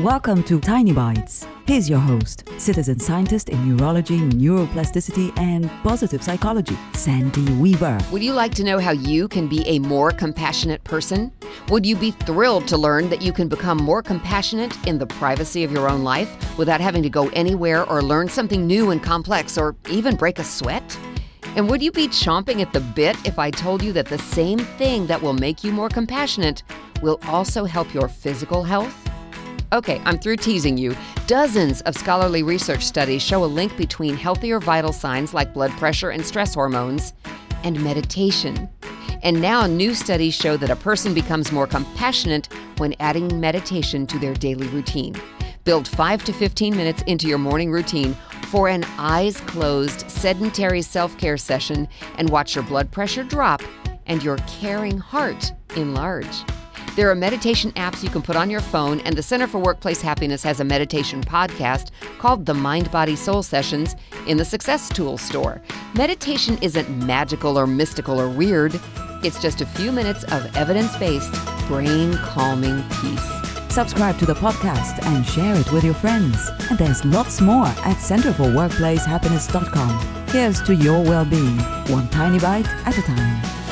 Welcome to Tiny Bites. Here's your host, citizen scientist in neurology, neuroplasticity, and positive psychology, Sandy Weaver. Would you like to know how you can be a more compassionate person? Would you be thrilled to learn that you can become more compassionate in the privacy of your own life without having to go anywhere or learn something new and complex or even break a sweat? And would you be chomping at the bit if I told you that the same thing that will make you more compassionate will also help your physical health? Okay, I'm through teasing you. Dozens of scholarly research studies show a link between healthier vital signs like blood pressure and stress hormones and meditation. And now new studies show that a person becomes more compassionate when adding meditation to their daily routine. Build 5 to 15 minutes into your morning routine for an eyes closed sedentary self-care session and watch your blood pressure drop and your caring heart enlarge. There are meditation apps you can put on your phone, and the Center for Workplace Happiness has a meditation podcast called the Mind Body Soul Sessions in the Success Tools store. Meditation isn't magical or mystical or weird, it's just a few minutes of evidence based, brain calming peace. Subscribe to the podcast and share it with your friends. And there's lots more at centerforworkplacehappiness.com. Here's to your well being, one tiny bite at a time.